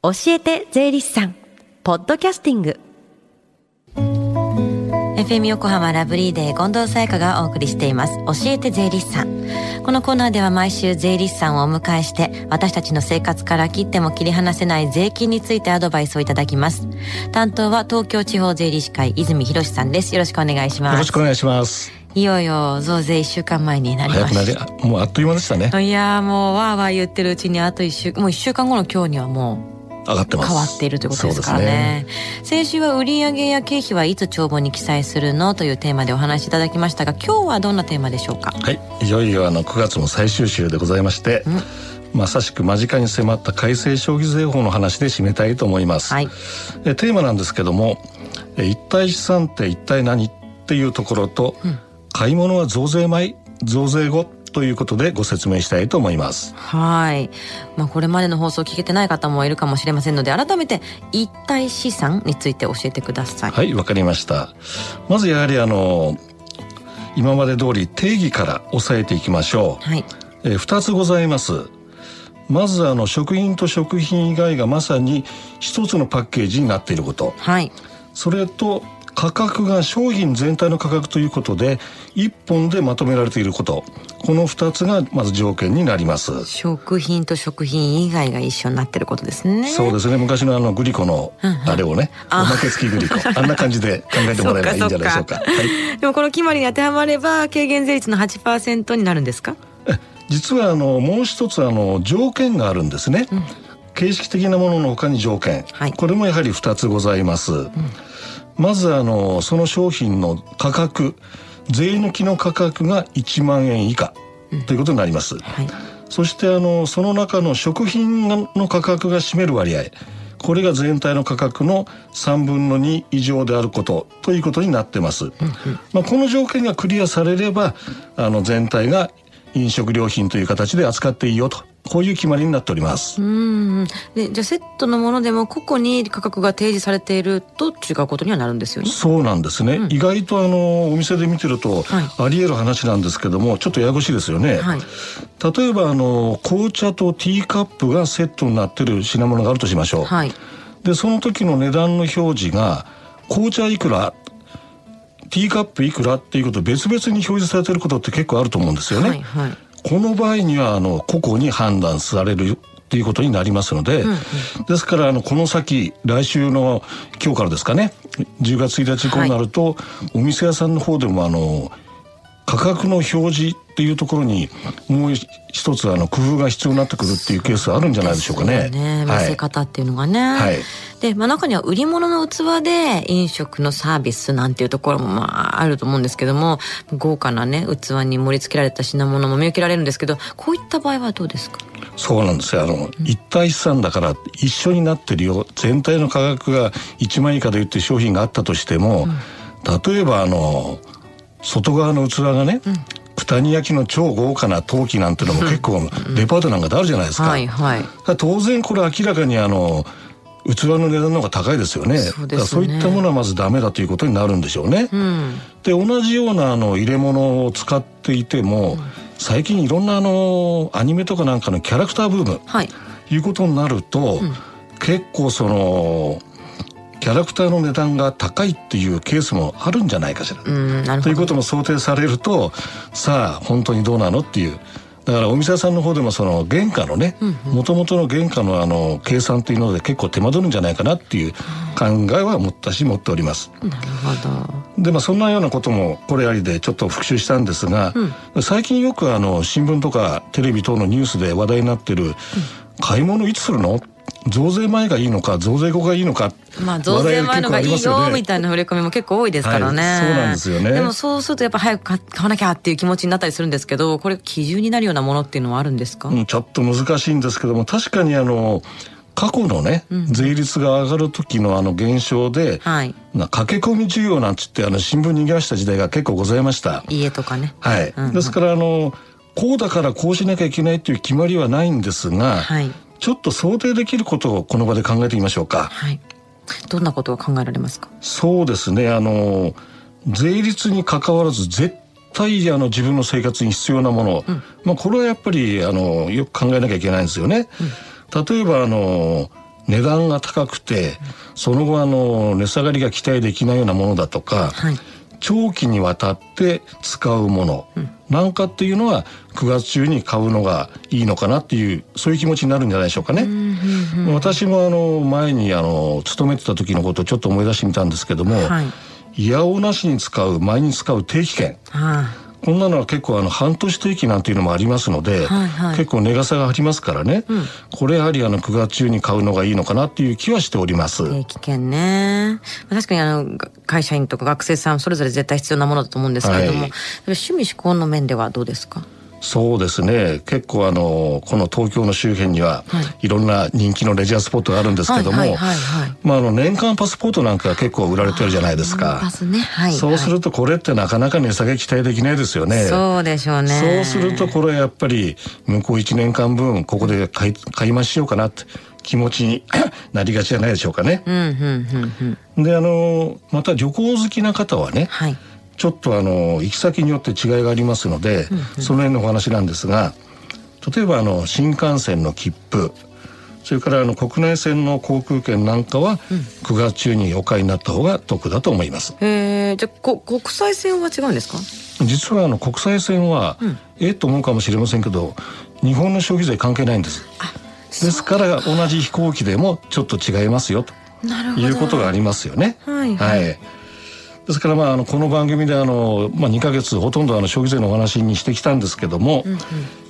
教えて税理士さん。ポッドキャスティング。FM 横浜ラブリーデー近藤沙耶香がお送りしています。教えて税理士さん。このコーナーでは毎週税理士さんをお迎えして私たちの生活から切っても切り離せない税金についてアドバイスをいただきます。担当は東京地方税理士会泉博さんです。よろしくお願いします。よろしくお願いします。いよいよ増税一週間前になりました。もうあっという間でしたね。いやもうわーわー言ってるうちにあと一週もう一週間後の今日にはもう上がってます。変わっているということですからね、ね、先週は売上や経費はいつ帳簿に記載するのというテーマでお話しいただきましたが今日はどんなテーマでしょうか？はい。いよいよあの9月も最終週でございまして、まさしく間近に迫った改正消費税法の話で締めたいと思います、はい、えテーマなんですけども一体資産って一体何っていうところと、うん、買い物は増税前増税後ということでご説明したいと思います。はい。まあこれまでの放送を聞けてない方もいるかもしれませんので、改めて一体資産について教えてください。はい、わかりました。まずやはりあの、今まで通り定義から押さえていきましょう。はい。えー、2つございます。まずあの食品と食品以外がまさに一つのパッケージになっていること。はい。それと価格が商品全体の価格ということで一本でまとめられていること。この2つがまず条件になります。食品と食品以外が一緒になってることですね。そうですね。昔のあのグリコのあれをね、おまけ付きグリコ。あんな感じで考えてもらえばいいんじゃないでしょうか。はい、でもこの決まりに当てはまれば軽減税率の8%になるんですか？実はあのもう一つあの条件があるんですね、うん、形式的なもののほかに条件、はい、これもやはり2つございます、うんまずあのその商品の価格税抜きの価格が1万円以下ということになります、うんはい、そしてあのその中の食品の価格が占める割合。これが全体の価格の3分の2以上であることということになってます、うんうん、まあ、この条件がクリアされればあの全体が飲食料品という形で扱っていいよとこういう決まりになっております。うんでじゃあセットのものでも個々に価格が提示されていると違うことにはなるんですよね。そうなんですね。うん、意外とあのお店で見てると、はい、あり得る話なんですけどもちょっとややこしいですよね。はい、例えばあの紅茶とティーカップがセットになってる品物があるとしましょう。はい、でその時の値段の表示が紅茶いくらティーカップいくらっていうこと別々に表示されてることって結構あると思うんですよね。はいはいこの場合にはあの個々に判断されるということになりますので、うんうん、ですからあのこの先来週の今日からですかね10月1日以降になると、はい、お店屋さんの方でもあの価格の表示っていうところにもう一つあの工夫が必要になってくるっていうケースあるんじゃないでしょうかね。ね。見せ方っていうのがね。はい、で、まあ、中には売り物の器で飲食のサービスなんていうところもまああると思うんですけども豪華なね器に盛り付けられた品物も見受けられるんですけどこういった場合はどうですか？そうなんですよ。あの、うん、一体資産だから一緒になってるよ。全体の価格が1万以下で売って商品があったとしても、うん、例えばあの外側の器がね、うん、九谷焼の超豪華な陶器なんてのも結構デパートなんかであるじゃないですか。はいはい、当然これ明らかにあの器の値段の方が高いですよね。そう、ね、そういったものはまずダメだということになるんでしょうね。うん、で同じようなあの入れ物を使っていても、うん、最近いろんなあのアニメとかなんかのキャラクターブーム、はい、いうことになると、うん、結構そのキャラクターの値段が高いっていうケースもあるんじゃないかしら。ということも想定されるとさあ本当にどうなのっていう。だからお店屋さんの方でもその原価のねもともとの原価のあの計算というので結構手間取るんじゃないかなっていう考えは持ったし持っております。なるほどでまあそんなようなこともこれありでちょっと復習したんですが、うん、最近よくあの新聞とかテレビ等のニュースで話題になってる、うん、買い物いつするの？増税前がいいのか増税後がいいのかまあ増税前のがいいよみたいな触れ込みも結構多いですからね、はい、そうなんですよね。でもそうするとやっぱ早く買わなきゃっていう気持ちになったりするんですけどこれ基準になるようなものっていうのはあるんですか、うん、ちょっと難しいんですけども確かにあの過去のね、うん、税率が上がる時のあの現象で、はい、駆け込み需要なんつってあの新聞にぎわした時代が結構ございました。家とかね。はい、うんうん、ですからあのこうだからこうしなきゃいけないっていう決まりはないんですが、はい、ちょっと想定できることをこの場で考えてみましょうか。はい。どんなことが考えられますか？そうですね。あの税率に関わらず絶対あの自分の生活に必要なもの、うん、まあこれはやっぱりあのよく考えなきゃいけないんですよね。うん、例えばあの値段が高くてその後あの値下がりが期待できないようなものだとか、はい、長期にわたって使うもの。なんかっていうのは9月中に買うのがいいのかなっていうそういう気持ちになるんじゃないでしょうかね。私もあの前にあの勤めてた時のことをちょっと思い出してみたんですけども、はい、いやおなしに使う毎日使う定期券。はあこんなのは結構あの半年定期なんていうのもありますので、はいはい、結構値が差がありますからね、うん、これやはりあの9月中に買うのがいいのかなっていう気はしております。定期券ね。確かにあの会社員とか学生さんそれぞれ絶対必要なものだと思うんですけれども、はい、趣味嗜好の面ではどうですか？そうですね。結構あのこの東京の周辺には、はい、いろんな人気のレジャースポットがあるんですけどもまああの年間パスポートなんか結構売られてるじゃないですか、ね。はい、そうするとこれってなかなか値下げ期待できないですよね。そうでしょうね。そうするとこれやっぱり向こう1年間分ここで買い買い増ししようかなって気持ちに なりがちじゃないでしょうかね。であのまた旅行好きな方はね、はいちょっとあの行き先によって違いがありますので、うんうん、その辺のお話なんですが例えばあの新幹線の切符それからあの国内線の航空券なんかは9月中にお買いになった方が得だと思います。うん、へえ、じゃあこ国際線は違うんですか？実はあの国際線は、うん、ええと思うかもしれませんけど、日本の消費税関係ないんです。ですから同じ飛行機でもちょっと違いますよということがありますよね。はい、はい、はいですからまああのこの番組であの、まあ、2か月ほとんどあの消費税のお話にしてきたんですけども、うんうん、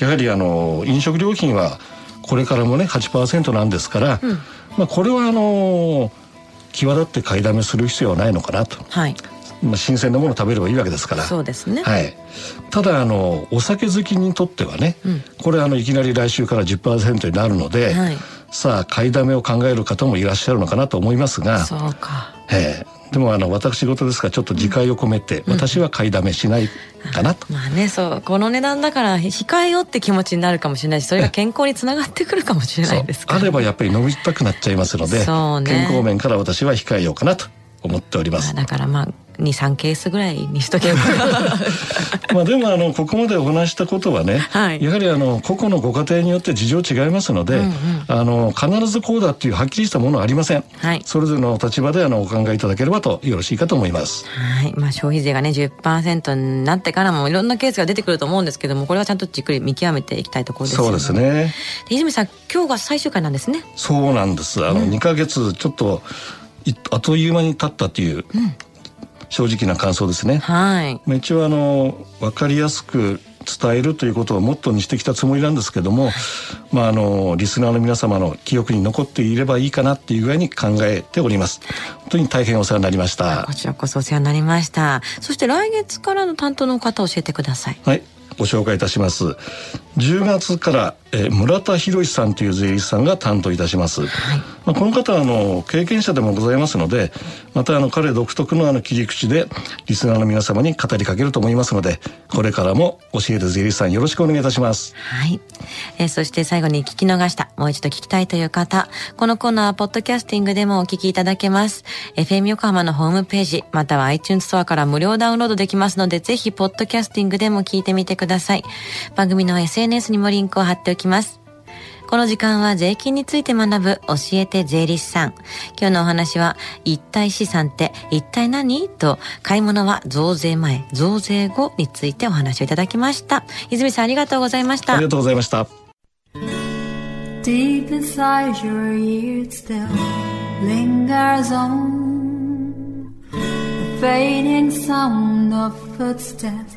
やはりあの飲食料品はこれからもね8%なんですから、うん、まあ、これはあの際立って買いだめする必要はないのかなと。はい。まあ、新鮮なものを食べればいいわけですから。そうですね、はい、ただあのお酒好きにとってはね、うん、これあのいきなり来週から10%になるので、はい、さあ買いだめを考える方もいらっしゃるのかなと思いますがそうか、ええでもあの私事ですからちょっと自戒を込めて、私は買いだめしないかなと、まあねそうこの値段だから控えようって気持ちになるかもしれないしそれが健康につながってくるかもしれないですから、ね、あればやっぱり飲みたくなっちゃいますので、ね、健康面から私は控えようかなと思っております。だからまあ23ケースぐらいにしとけば。まあでもあのここまでお話したことはね、はい、やはりあの個々のご家庭によって事情違いますので、うんうん、あの必ずこうだっていうはっきりしたものはありません、はい、それぞれの立場であのお考えいただければとよろしいかと思います。はい。まあ消費税がね10%になってからもいろんなケースが出てくると思うんですけどもこれはちゃんとじっくり見極めていきたいところですよね。そうですね。泉さん今日が最終回なんですね。そうなんです。あの、うん、2か月ちょっとあっという間に経ったという、うん正直な感想ですね。はい。一応あの分かりやすく伝えるということをモットーにしてきたつもりなんですけども、まああのリスナーの皆様の記憶に残っていればいいかなっていう具合に考えております。本当に大変お世話になりました。こちらこそお世話になりました。そして来月からの担当の方教えてください。はい。ご紹介いたします。10月から、えー、村田博さんという税理士さんが担当いたします。はい、まあ、この方はあの経験者でもございますので、またあの彼独特のあの切り口でリスナーの皆様に語りかけると思いますので、これからも教える税理士さんよろしくお願いいたします。はい。えー、そして最後に聞き逃した、もう一度聞きたいという方、このコーナーはポッドキャスティングでもお聞きいただけます。FM 横浜のホームページ、または iTunes ストアから無料ダウンロードできますので、ぜひポッドキャスティングでも聞いてみてください。番組の SNS にもリンクを貼っておきます。この時間は税金について学ぶ教えて税理士さん。今日のお話は一体資産って一体何？と買い物は増税前、増税後についてお話をいただきました。泉さんありがとうございました。ありがとうございました。Deep inside your ears still lingers on the fading sound of footsteps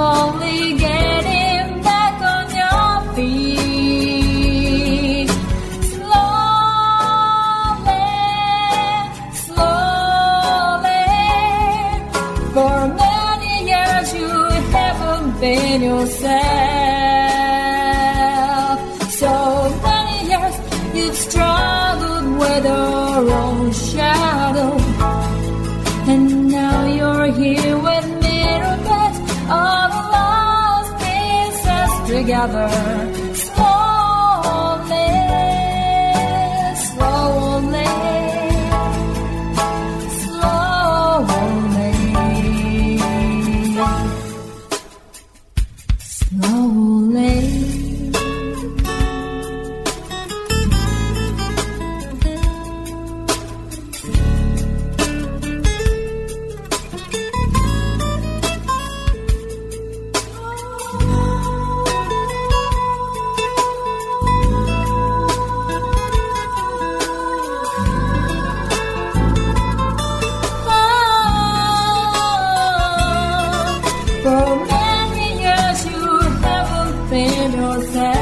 Slowly another For many years you haven't been yourself.